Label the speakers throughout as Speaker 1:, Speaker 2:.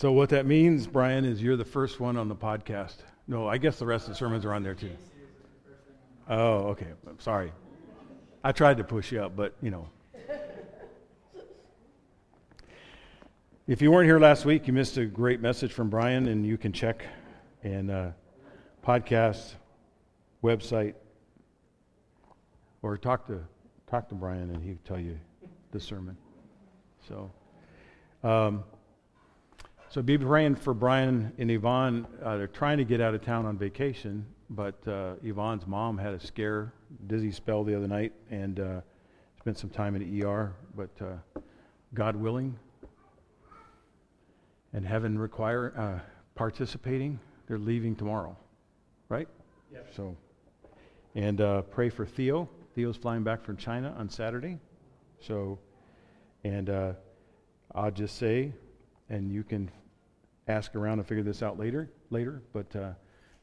Speaker 1: So, what that means, Brian, is you're the first one on the podcast. No, I guess the rest of the sermons are on there too. Oh, okay. I'm sorry. I tried to push you up, but you know. If you weren't here last week, you missed a great message from Brian, and you can check and uh, podcast, website, or talk to talk to Brian, and he'll tell you the sermon. So, um, so be praying for Brian and Yvonne. Uh, they're trying to get out of town on vacation, but uh, Yvonne's mom had a scare, dizzy spell the other night, and uh, spent some time in the ER. But uh, God willing, and heaven require uh, participating, they're leaving tomorrow, right?
Speaker 2: Yep.
Speaker 1: So, and uh, pray for Theo. Theo's flying back from China on Saturday. So, and uh, I'll just say, and you can ask around and figure this out later. Later, but uh,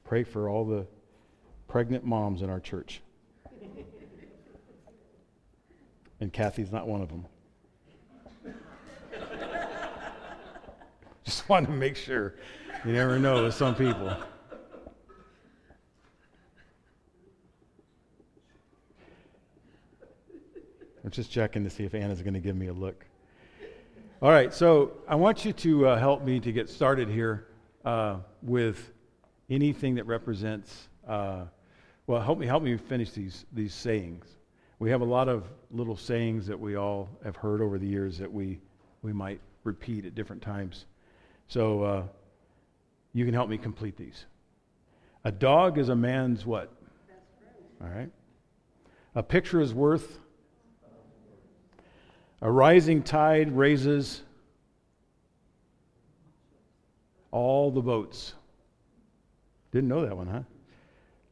Speaker 1: pray for all the pregnant moms in our church. and Kathy's not one of them. Just want to make sure. You never know with some people. I'm just checking to see if Anna's going to give me a look. All right, so I want you to uh, help me to get started here uh, with anything that represents. Uh, well, help me help me finish these these sayings. We have a lot of little sayings that we all have heard over the years that we we might repeat at different times. So uh, you can help me complete these. A dog is a man's what? All right. A picture is worth a rising tide raises all the boats. Didn't know that one, huh?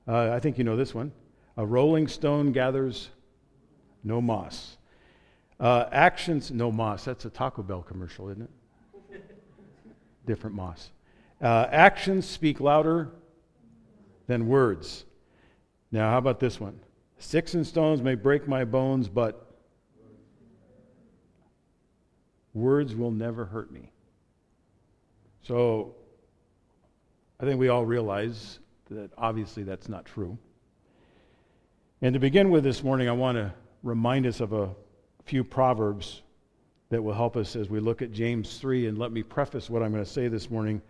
Speaker 1: Uh, I think you know this one. A rolling stone gathers no moss. Uh, actions, no moss. That's a Taco Bell commercial, isn't it? Different moss. Uh, actions speak louder than words. Now, how about this one? Sticks and stones may break my bones, but Words will never hurt me. So I think we all realize that obviously that's not true. And to begin with this morning, I want to remind us of a few proverbs that will help us as we look at James 3. And let me preface what I'm going to say this morning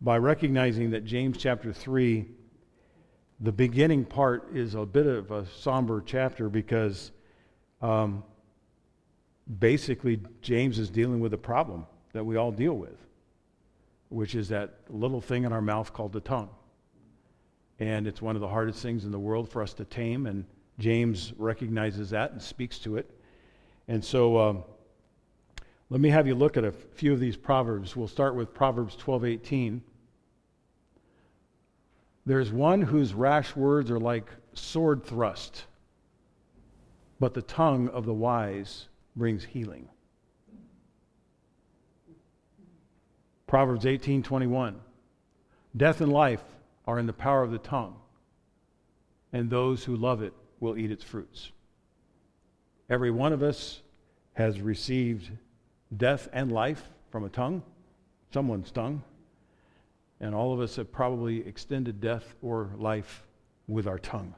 Speaker 1: by recognizing that James chapter 3, the beginning part, is a bit of a somber chapter because um, basically, James is dealing with a problem that we all deal with, which is that little thing in our mouth called the tongue. And it's one of the hardest things in the world for us to tame, and James recognizes that and speaks to it. And so, um, let me have you look at a few of these proverbs. We'll start with Proverbs 12:18. There's one whose rash words are like sword thrust, but the tongue of the wise brings healing. Proverbs 18:21 Death and life are in the power of the tongue, and those who love it will eat its fruits. Every one of us has received death and life from a tongue, someone's tongue, and all of us have probably extended death or life with our tongue.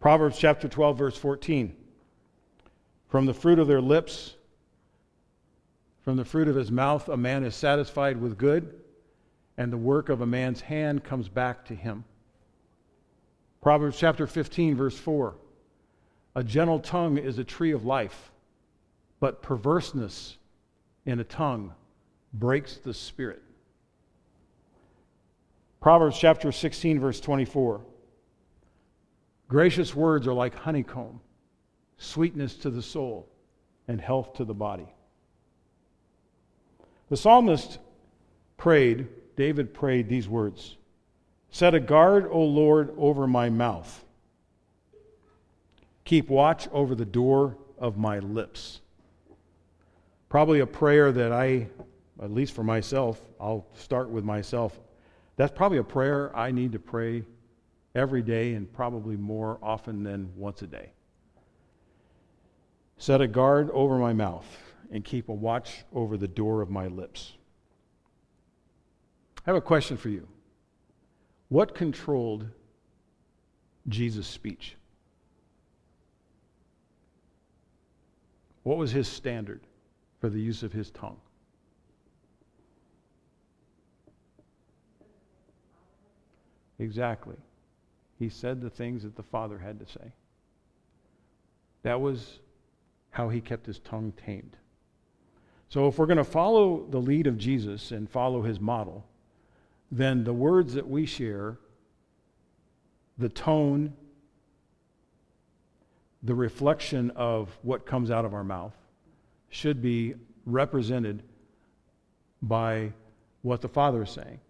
Speaker 1: Proverbs chapter 12 verse 14 from the fruit of their lips, from the fruit of his mouth, a man is satisfied with good, and the work of a man's hand comes back to him. Proverbs chapter 15, verse 4 A gentle tongue is a tree of life, but perverseness in a tongue breaks the spirit. Proverbs chapter 16, verse 24 Gracious words are like honeycomb sweetness to the soul, and health to the body. The psalmist prayed, David prayed these words Set a guard, O Lord, over my mouth. Keep watch over the door of my lips. Probably a prayer that I, at least for myself, I'll start with myself. That's probably a prayer I need to pray every day and probably more often than once a day. Set a guard over my mouth and keep a watch over the door of my lips. I have a question for you. What controlled Jesus' speech? What was his standard for the use of his tongue? Exactly. He said the things that the Father had to say. That was how he kept his tongue tamed. So, if we're going to follow the lead of Jesus and follow his model, then the words that we share, the tone, the reflection of what comes out of our mouth, should be represented by what the Father is saying,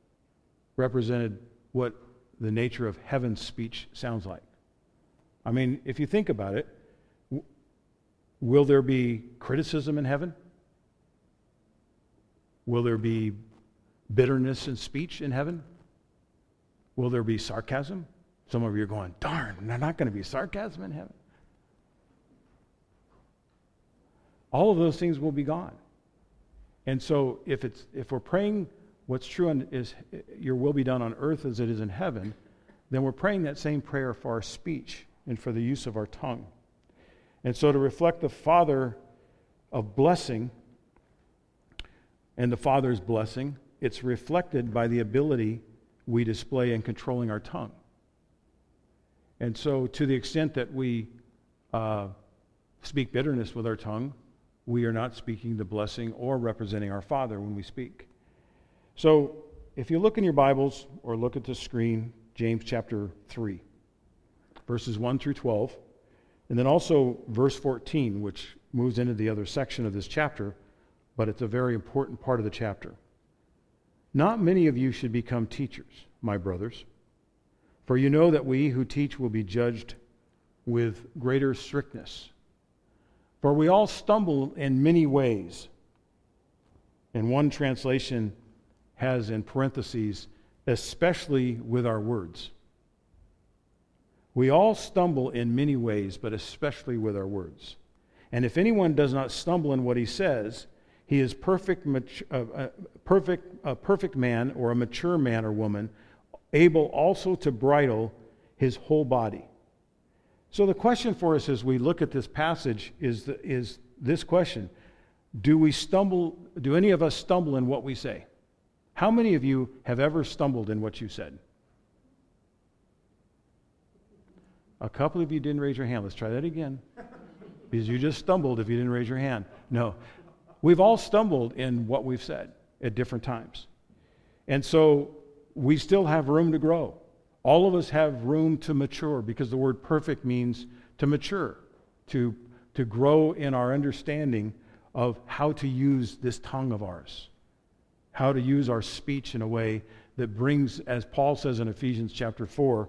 Speaker 1: represented what the nature of heaven's speech sounds like. I mean, if you think about it, will there be criticism in heaven? Will there be bitterness in speech in heaven? Will there be sarcasm? Some of you are going, darn, there's not going to be sarcasm in heaven. All of those things will be gone. And so if, it's, if we're praying what's true on, is your will be done on earth as it is in heaven, then we're praying that same prayer for our speech and for the use of our tongue. And so to reflect the Father of blessing and the Father's blessing, it's reflected by the ability we display in controlling our tongue. And so, to the extent that we uh, speak bitterness with our tongue, we are not speaking the blessing or representing our Father when we speak. So, if you look in your Bibles or look at the screen, James chapter 3, verses 1 through 12, and then also verse 14, which moves into the other section of this chapter, but it's a very important part of the chapter. Not many of you should become teachers, my brothers, for you know that we who teach will be judged with greater strictness. For we all stumble in many ways. And one translation has in parentheses, especially with our words. We all stumble in many ways, but especially with our words. And if anyone does not stumble in what he says, he is perfect, uh, uh, perfect, a perfect man or a mature man or woman, able also to bridle his whole body. So the question for us as we look at this passage is, the, is this question Do we stumble, do any of us stumble in what we say? How many of you have ever stumbled in what you said? A couple of you didn't raise your hand. Let's try that again. Because you just stumbled if you didn't raise your hand. No. We've all stumbled in what we've said at different times. And so we still have room to grow. All of us have room to mature because the word perfect means to mature, to, to grow in our understanding of how to use this tongue of ours, how to use our speech in a way that brings, as Paul says in Ephesians chapter 4,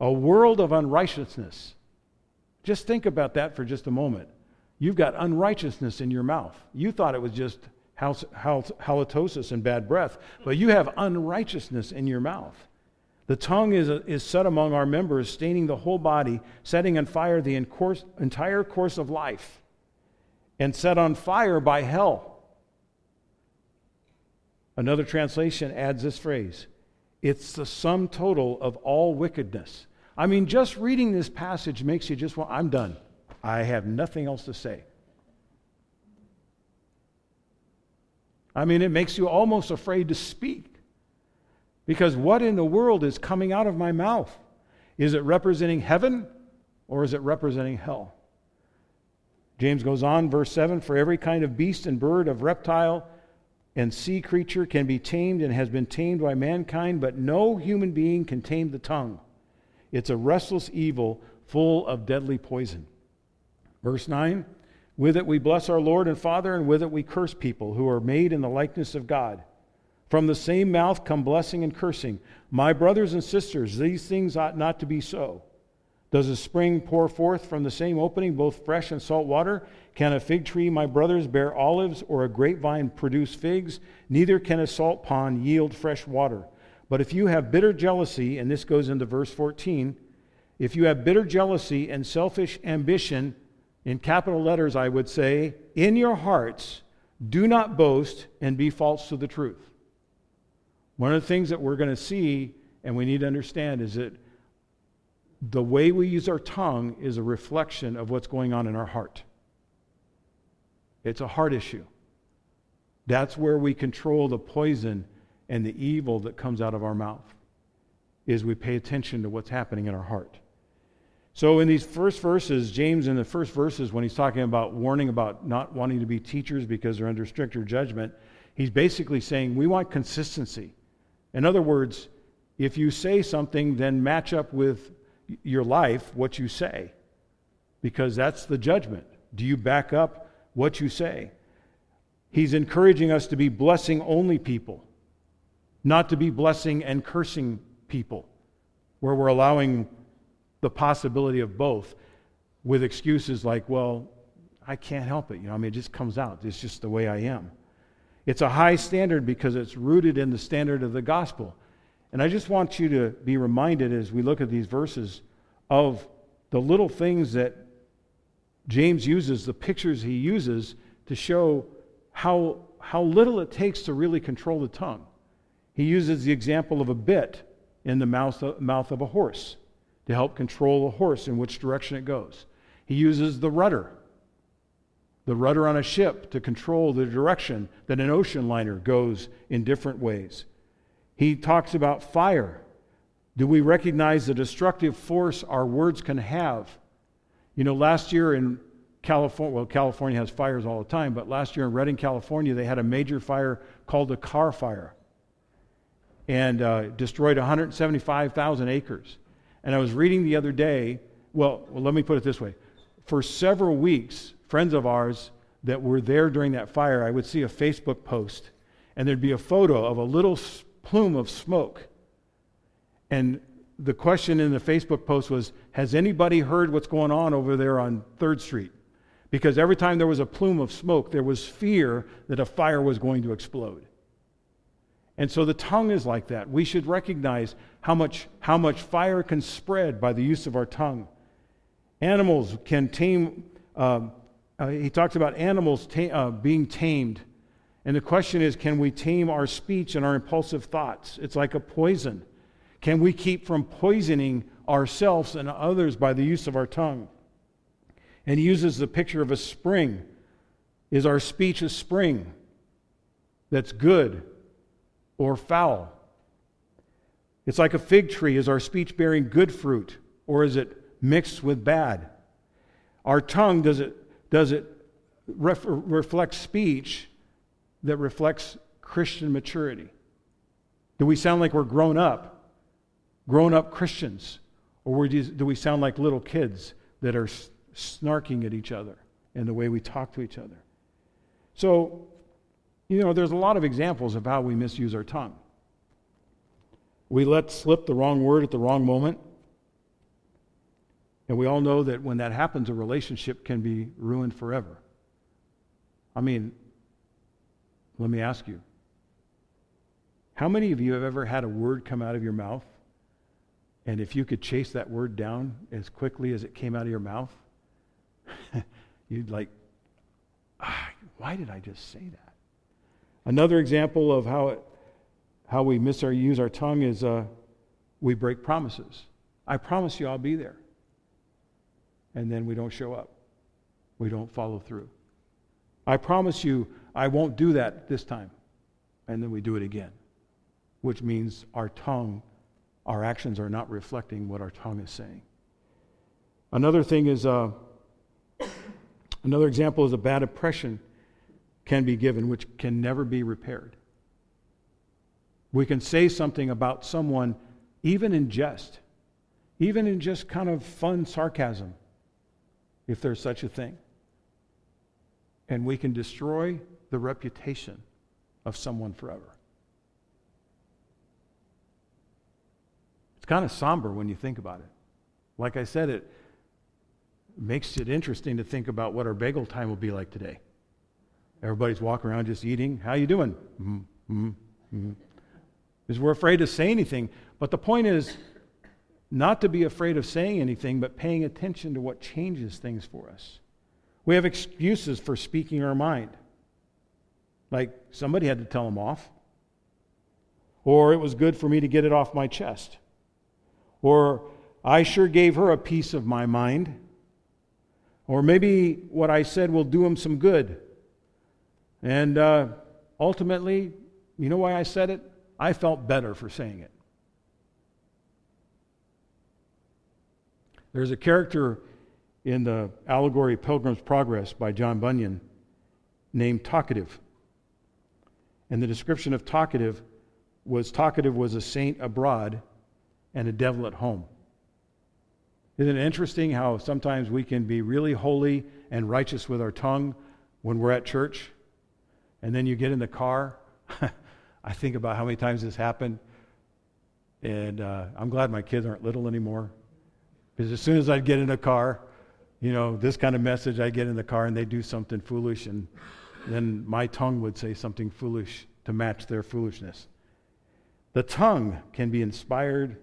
Speaker 1: a world of unrighteousness. Just think about that for just a moment. You've got unrighteousness in your mouth. You thought it was just halitosis and bad breath, but you have unrighteousness in your mouth. The tongue is, is set among our members, staining the whole body, setting on fire the course, entire course of life, and set on fire by hell. Another translation adds this phrase it's the sum total of all wickedness. I mean, just reading this passage makes you just want, I'm done. I have nothing else to say. I mean, it makes you almost afraid to speak. Because what in the world is coming out of my mouth? Is it representing heaven or is it representing hell? James goes on, verse 7 For every kind of beast and bird, of reptile and sea creature can be tamed and has been tamed by mankind, but no human being can tame the tongue. It's a restless evil full of deadly poison. Verse 9 With it we bless our Lord and Father, and with it we curse people who are made in the likeness of God. From the same mouth come blessing and cursing. My brothers and sisters, these things ought not to be so. Does a spring pour forth from the same opening both fresh and salt water? Can a fig tree, my brothers, bear olives, or a grapevine produce figs? Neither can a salt pond yield fresh water. But if you have bitter jealousy, and this goes into verse 14, if you have bitter jealousy and selfish ambition, in capital letters, I would say, in your hearts, do not boast and be false to the truth. One of the things that we're going to see and we need to understand is that the way we use our tongue is a reflection of what's going on in our heart. It's a heart issue. That's where we control the poison and the evil that comes out of our mouth. Is we pay attention to what's happening in our heart. So in these first verses, James in the first verses when he's talking about warning about not wanting to be teachers because they're under stricter judgment, he's basically saying we want consistency. In other words, if you say something, then match up with your life what you say, because that's the judgment. Do you back up what you say? He's encouraging us to be blessing only people, not to be blessing and cursing people, where we're allowing the possibility of both with excuses like, well, I can't help it. You know, I mean, it just comes out. It's just the way I am. It's a high standard because it's rooted in the standard of the gospel. And I just want you to be reminded as we look at these verses of the little things that James uses, the pictures he uses to show how, how little it takes to really control the tongue. He uses the example of a bit in the mouth of, mouth of a horse to help control a horse in which direction it goes. He uses the rudder, the rudder on a ship, to control the direction that an ocean liner goes in different ways. He talks about fire. Do we recognize the destructive force our words can have? You know, last year in California, well, California has fires all the time, but last year in Redding, California, they had a major fire called the Carr Fire and uh, destroyed 175,000 acres. And I was reading the other day, well, well, let me put it this way. For several weeks, friends of ours that were there during that fire, I would see a Facebook post, and there'd be a photo of a little plume of smoke. And the question in the Facebook post was Has anybody heard what's going on over there on 3rd Street? Because every time there was a plume of smoke, there was fear that a fire was going to explode. And so the tongue is like that. We should recognize how much, how much fire can spread by the use of our tongue. Animals can tame, um, uh, he talks about animals ta- uh, being tamed. And the question is can we tame our speech and our impulsive thoughts? It's like a poison. Can we keep from poisoning ourselves and others by the use of our tongue? And he uses the picture of a spring. Is our speech a spring that's good or foul? It's like a fig tree. Is our speech bearing good fruit or is it mixed with bad? Our tongue, does it, does it ref, reflect speech that reflects Christian maturity? Do we sound like we're grown up, grown up Christians? Or do we sound like little kids that are snarking at each other in the way we talk to each other? So, you know, there's a lot of examples of how we misuse our tongue. We let slip the wrong word at the wrong moment. And we all know that when that happens, a relationship can be ruined forever. I mean, let me ask you how many of you have ever had a word come out of your mouth? And if you could chase that word down as quickly as it came out of your mouth, you'd like, ah, why did I just say that? Another example of how it how we miss our use our tongue is uh, we break promises. I promise you I'll be there. And then we don't show up. We don't follow through. I promise you I won't do that this time. And then we do it again, which means our tongue, our actions are not reflecting what our tongue is saying. Another thing is, uh, another example is a bad impression can be given, which can never be repaired. We can say something about someone, even in jest, even in just kind of fun sarcasm, if there's such a thing. And we can destroy the reputation of someone forever. It's kind of somber when you think about it. Like I said, it makes it interesting to think about what our bagel time will be like today. Everybody's walking around just eating. How you doing? Mm, mm. Because we're afraid to say anything. But the point is not to be afraid of saying anything, but paying attention to what changes things for us. We have excuses for speaking our mind. Like somebody had to tell him off. Or it was good for me to get it off my chest. Or I sure gave her a piece of my mind. Or maybe what I said will do him some good. And uh, ultimately, you know why I said it? I felt better for saying it. There's a character in the allegory Pilgrim's Progress by John Bunyan named Talkative. And the description of Talkative was Talkative was a saint abroad and a devil at home. Isn't it interesting how sometimes we can be really holy and righteous with our tongue when we're at church? And then you get in the car. I think about how many times this happened. And uh, I'm glad my kids aren't little anymore. Because as soon as I'd get in a car, you know, this kind of message, I get in the car and they do something foolish, and then my tongue would say something foolish to match their foolishness. The tongue can be inspired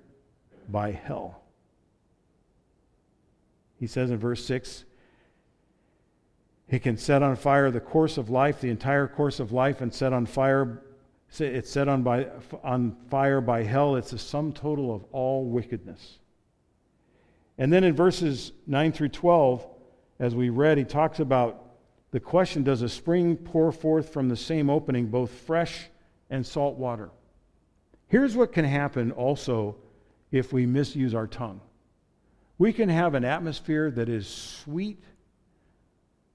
Speaker 1: by hell. He says in verse 6 it can set on fire the course of life, the entire course of life, and set on fire. It's set on, by, on fire by hell. It's the sum total of all wickedness. And then in verses 9 through 12, as we read, he talks about the question Does a spring pour forth from the same opening both fresh and salt water? Here's what can happen also if we misuse our tongue we can have an atmosphere that is sweet.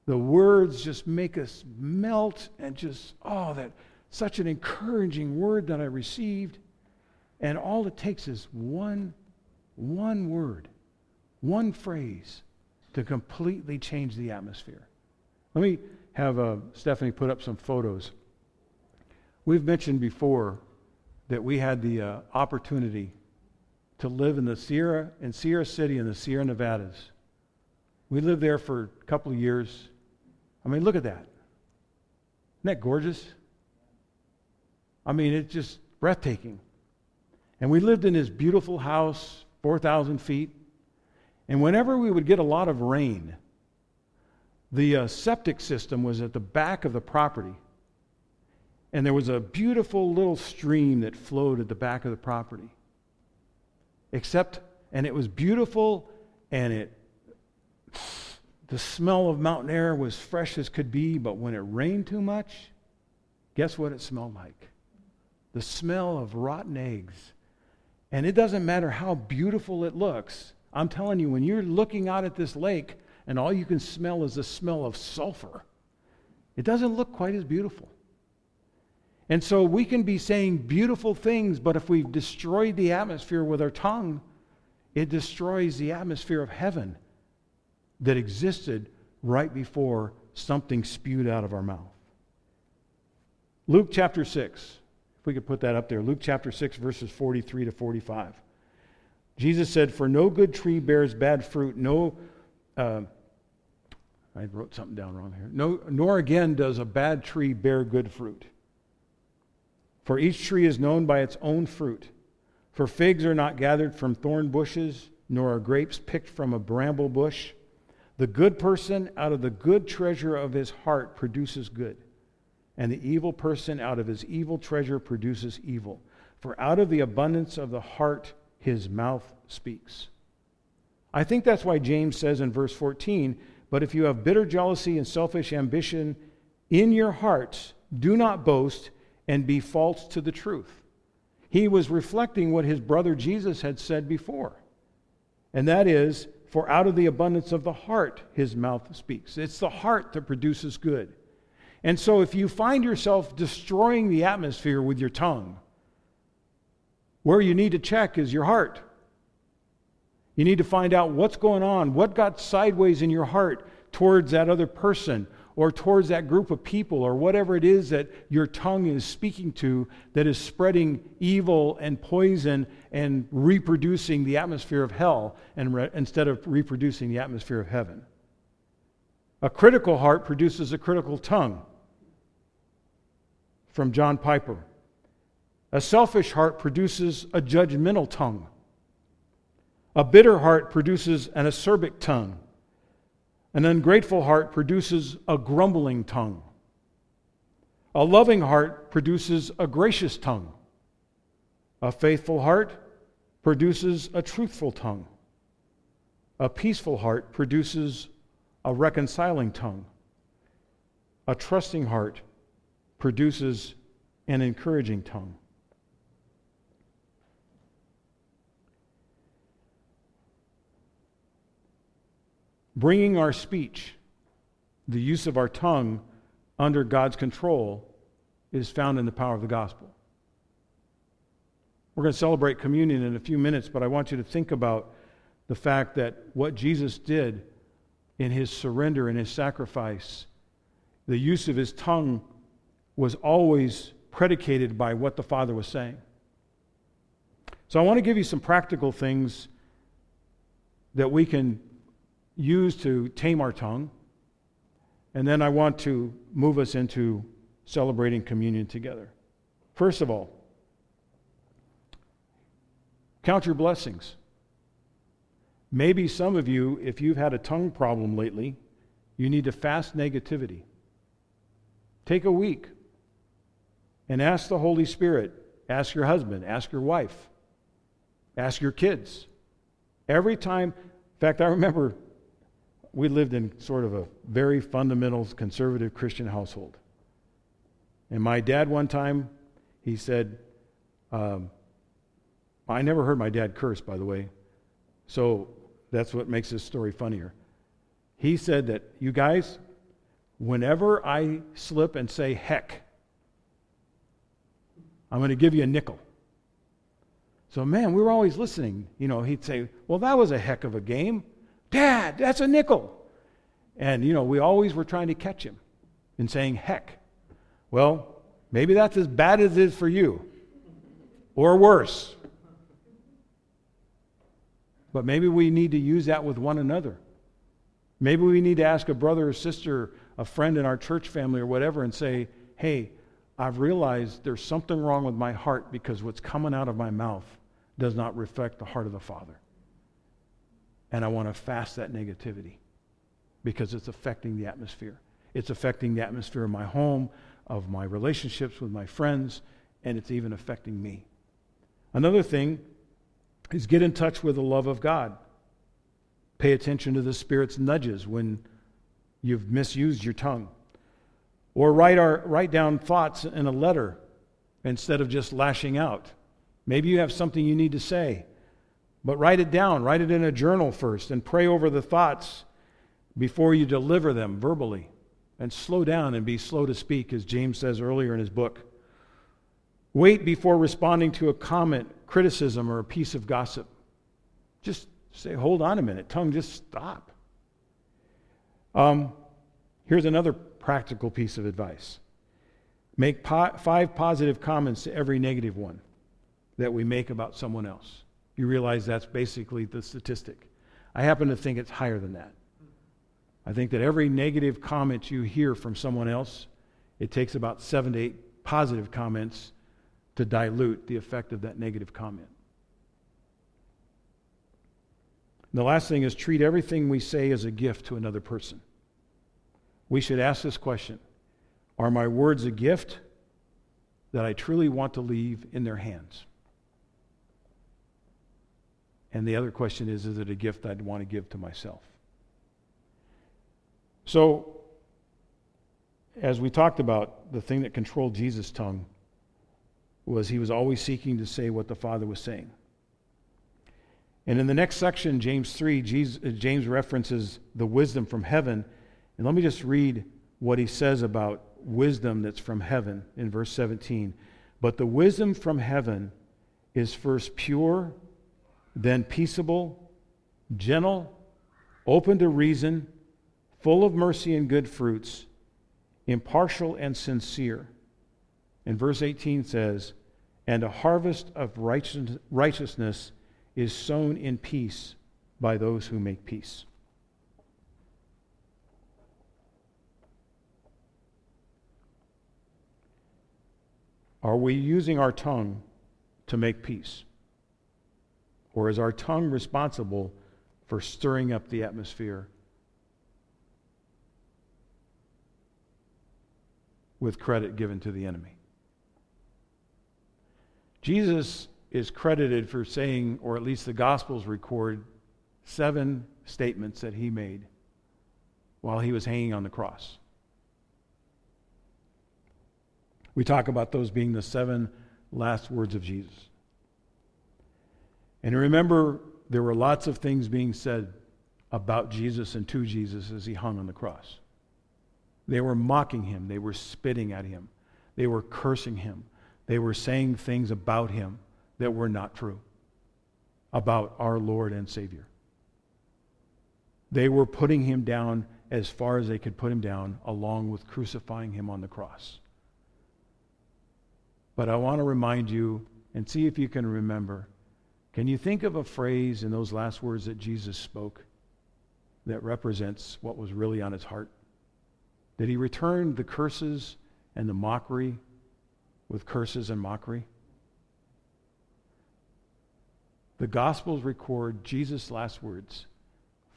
Speaker 1: The words just make us melt and just, oh, that such an encouraging word that I received. And all it takes is one, one word one phrase to completely change the atmosphere. Let me have uh, Stephanie put up some photos. We've mentioned before that we had the uh, opportunity to live in the Sierra in Sierra City in the Sierra Nevadas. We lived there for a couple of years. I mean, look at that. Isn't that gorgeous? I mean, it's just breathtaking. And we lived in this beautiful house, 4,000 feet. And whenever we would get a lot of rain, the uh, septic system was at the back of the property. And there was a beautiful little stream that flowed at the back of the property. Except, and it was beautiful, and it, the smell of mountain air was fresh as could be, but when it rained too much, guess what it smelled like? The smell of rotten eggs. And it doesn't matter how beautiful it looks, I'm telling you, when you're looking out at this lake and all you can smell is the smell of sulfur, it doesn't look quite as beautiful. And so we can be saying beautiful things, but if we've destroyed the atmosphere with our tongue, it destroys the atmosphere of heaven that existed right before something spewed out of our mouth. Luke chapter 6, if we could put that up there. Luke chapter 6, verses 43 to 45. Jesus said, For no good tree bears bad fruit, no. Uh, I wrote something down wrong here. No, nor again does a bad tree bear good fruit. For each tree is known by its own fruit. For figs are not gathered from thorn bushes, nor are grapes picked from a bramble bush. The good person out of the good treasure of his heart produces good, and the evil person out of his evil treasure produces evil. For out of the abundance of the heart, his mouth speaks. I think that's why James says in verse 14, But if you have bitter jealousy and selfish ambition in your hearts, do not boast and be false to the truth. He was reflecting what his brother Jesus had said before. And that is, for out of the abundance of the heart his mouth speaks. It's the heart that produces good. And so if you find yourself destroying the atmosphere with your tongue, where you need to check is your heart. You need to find out what's going on, what got sideways in your heart towards that other person, or towards that group of people or whatever it is that your tongue is speaking to that is spreading evil and poison and reproducing the atmosphere of hell and re- instead of reproducing the atmosphere of heaven. A critical heart produces a critical tongue. From John Piper. A selfish heart produces a judgmental tongue. A bitter heart produces an acerbic tongue. An ungrateful heart produces a grumbling tongue. A loving heart produces a gracious tongue. A faithful heart produces a truthful tongue. A peaceful heart produces a reconciling tongue. A trusting heart produces an encouraging tongue. Bringing our speech, the use of our tongue, under God's control is found in the power of the gospel. We're going to celebrate communion in a few minutes, but I want you to think about the fact that what Jesus did in his surrender and his sacrifice, the use of his tongue was always predicated by what the Father was saying. So I want to give you some practical things that we can use to tame our tongue. And then I want to move us into celebrating communion together. First of all, count your blessings. Maybe some of you, if you've had a tongue problem lately, you need to fast negativity. Take a week and ask the Holy Spirit, ask your husband, ask your wife, ask your kids. Every time, in fact, I remember we lived in sort of a very fundamental conservative Christian household. And my dad, one time, he said, um, I never heard my dad curse, by the way. So that's what makes this story funnier. He said that, you guys, whenever I slip and say heck, I'm going to give you a nickel. So, man, we were always listening. You know, he'd say, Well, that was a heck of a game. Dad, that's a nickel. And, you know, we always were trying to catch him in saying, heck. Well, maybe that's as bad as it is for you, or worse. But maybe we need to use that with one another. Maybe we need to ask a brother or sister, a friend in our church family or whatever, and say, hey, I've realized there's something wrong with my heart because what's coming out of my mouth does not reflect the heart of the Father and I want to fast that negativity because it's affecting the atmosphere. It's affecting the atmosphere of my home, of my relationships with my friends, and it's even affecting me. Another thing is get in touch with the love of God. Pay attention to the Spirit's nudges when you've misused your tongue. Or write, our, write down thoughts in a letter instead of just lashing out. Maybe you have something you need to say. But write it down, write it in a journal first, and pray over the thoughts before you deliver them verbally. And slow down and be slow to speak, as James says earlier in his book. Wait before responding to a comment, criticism, or a piece of gossip. Just say, hold on a minute, tongue, just stop. Um, here's another practical piece of advice make po- five positive comments to every negative one that we make about someone else you realize that's basically the statistic. I happen to think it's higher than that. I think that every negative comment you hear from someone else, it takes about seven to eight positive comments to dilute the effect of that negative comment. And the last thing is treat everything we say as a gift to another person. We should ask this question Are my words a gift that I truly want to leave in their hands? And the other question is is it a gift I'd want to give to myself? So, as we talked about, the thing that controlled Jesus' tongue was he was always seeking to say what the Father was saying. And in the next section, James 3, Jesus, uh, James references the wisdom from heaven. And let me just read what he says about wisdom that's from heaven in verse 17. But the wisdom from heaven is first pure then peaceable, gentle, open to reason, full of mercy and good fruits, impartial and sincere. And verse 18 says, And a harvest of righteousness is sown in peace by those who make peace. Are we using our tongue to make peace? Or is our tongue responsible for stirring up the atmosphere with credit given to the enemy? Jesus is credited for saying, or at least the Gospels record, seven statements that he made while he was hanging on the cross. We talk about those being the seven last words of Jesus. And remember, there were lots of things being said about Jesus and to Jesus as he hung on the cross. They were mocking him, they were spitting at him, they were cursing him, they were saying things about him that were not true about our Lord and Savior. They were putting him down as far as they could put him down, along with crucifying him on the cross. But I want to remind you and see if you can remember. Can you think of a phrase in those last words that Jesus spoke that represents what was really on his heart? Did he return the curses and the mockery with curses and mockery? The Gospels record Jesus' last words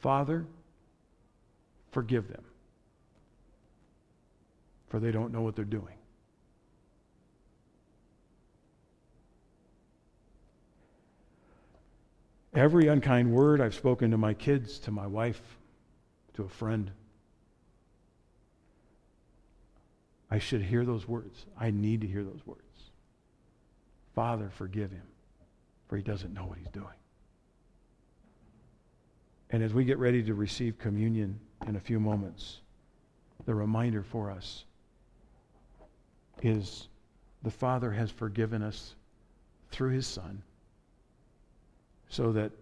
Speaker 1: Father, forgive them, for they don't know what they're doing. Every unkind word I've spoken to my kids, to my wife, to a friend, I should hear those words. I need to hear those words. Father, forgive him, for he doesn't know what he's doing. And as we get ready to receive communion in a few moments, the reminder for us is the Father has forgiven us through his Son so that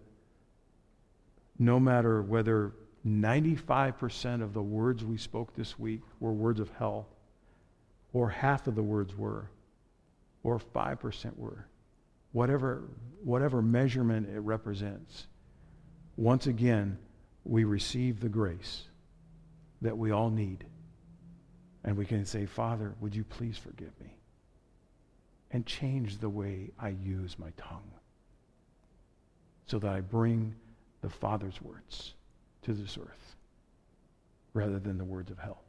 Speaker 1: no matter whether 95% of the words we spoke this week were words of hell, or half of the words were, or 5% were, whatever, whatever measurement it represents, once again, we receive the grace that we all need. And we can say, Father, would you please forgive me? And change the way I use my tongue so that I bring the Father's words to this earth rather than the words of hell.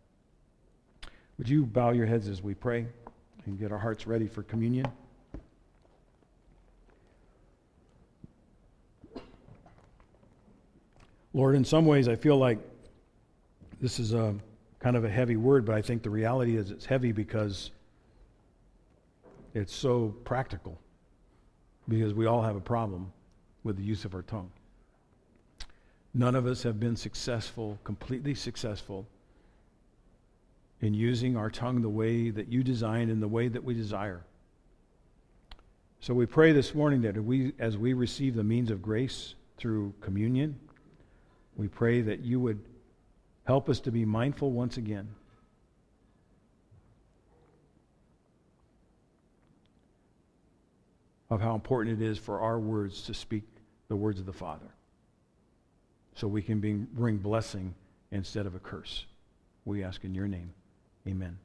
Speaker 1: Would you bow your heads as we pray and get our hearts ready for communion? Lord, in some ways, I feel like this is a kind of a heavy word, but I think the reality is it's heavy because it's so practical. Because we all have a problem with the use of our tongue. None of us have been successful, completely successful, in using our tongue the way that you designed and the way that we desire. So we pray this morning that we, as we receive the means of grace through communion, we pray that you would help us to be mindful once again of how important it is for our words to speak the words of the Father. So we can bring blessing instead of a curse. We ask in your name. Amen.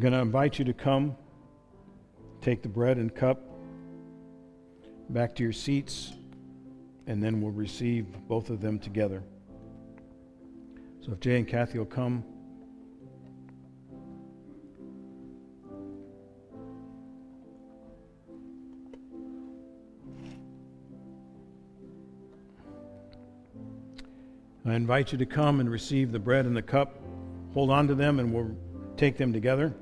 Speaker 1: I'm going to invite you to come, take the bread and cup back to your seats, and then we'll receive both of them together. So if Jay and Kathy will come. I invite you to come and receive the bread and the cup. Hold on to them, and we'll take them together.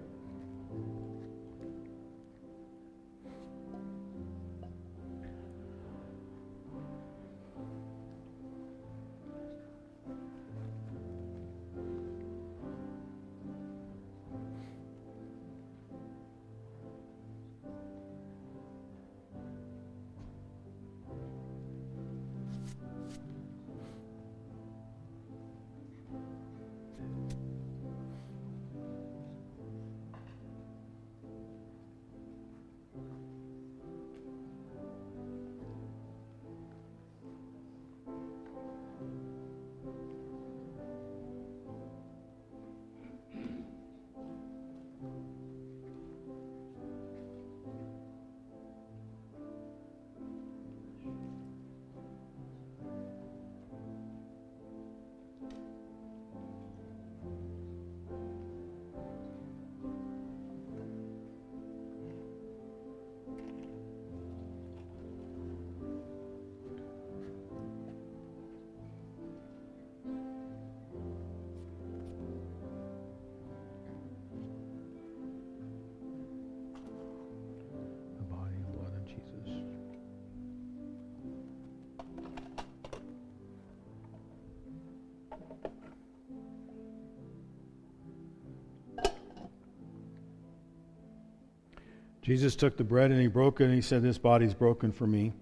Speaker 1: Jesus took the bread and he broke it and he said, This body's broken for me,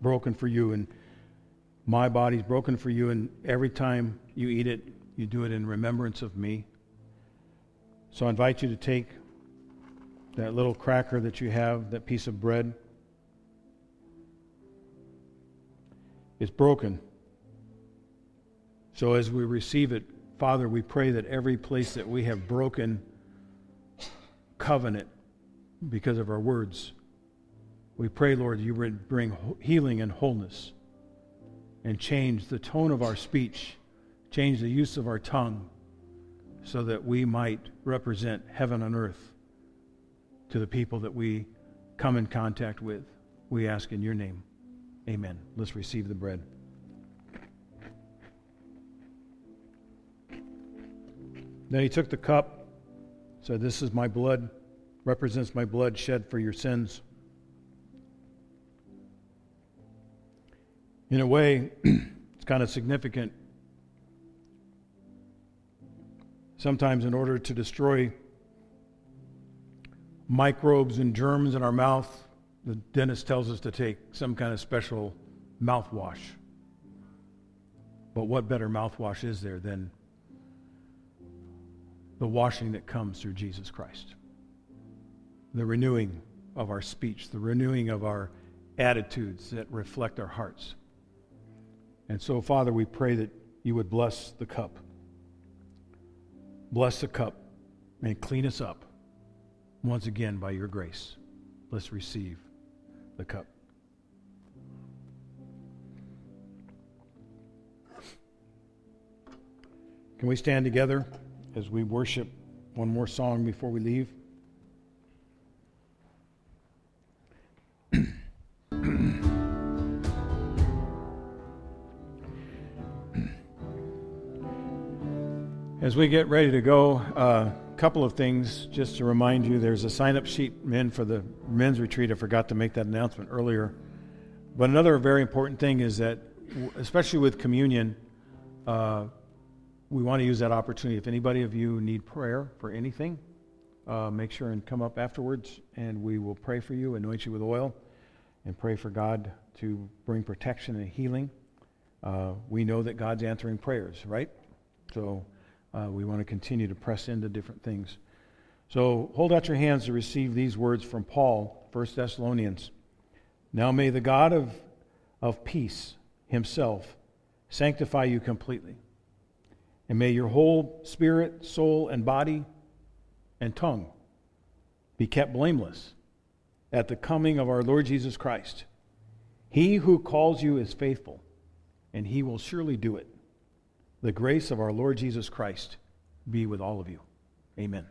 Speaker 1: broken for you, and my body's broken for you. And every time you eat it, you do it in remembrance of me. So I invite you to take that little cracker that you have, that piece of bread. It's broken. So as we receive it, Father, we pray that every place that we have broken covenant because of our words, we pray, Lord, you would bring healing and wholeness and change the tone of our speech, change the use of our tongue, so that we might represent heaven on earth to the people that we come in contact with. We ask in your name. Amen. Let's receive the bread. Then he took the cup, said, This is my blood, represents my blood shed for your sins. In a way, it's kind of significant. Sometimes, in order to destroy microbes and germs in our mouth, the dentist tells us to take some kind of special mouthwash. But what better mouthwash is there than the washing that comes through Jesus Christ? The renewing of our speech, the renewing of our attitudes that reflect our hearts. And so, Father, we pray that you would bless the cup. Bless the cup and clean us up once again by your grace. Let's receive the cup. Can we stand together as we worship one more song before we leave? As we get ready to go, uh, couple of things just to remind you. There's a sign up sheet, men, for the men's retreat. I forgot to make that announcement earlier. But another very important thing is that, especially with communion, uh, we want to use that opportunity. If anybody of you need prayer for anything, uh, make sure and come up afterwards, and we will pray for you, anoint you with oil, and pray for God to bring protection and healing. Uh, we know that God's answering prayers, right? So uh, we want to continue to press into different things. So hold out your hands to receive these words from Paul, 1 Thessalonians. Now may the God of, of peace himself sanctify you completely. And may your whole spirit, soul, and body and tongue be kept blameless at the coming of our Lord Jesus Christ. He who calls you is faithful, and he will surely do it. The grace of our Lord Jesus Christ be with all of you. Amen.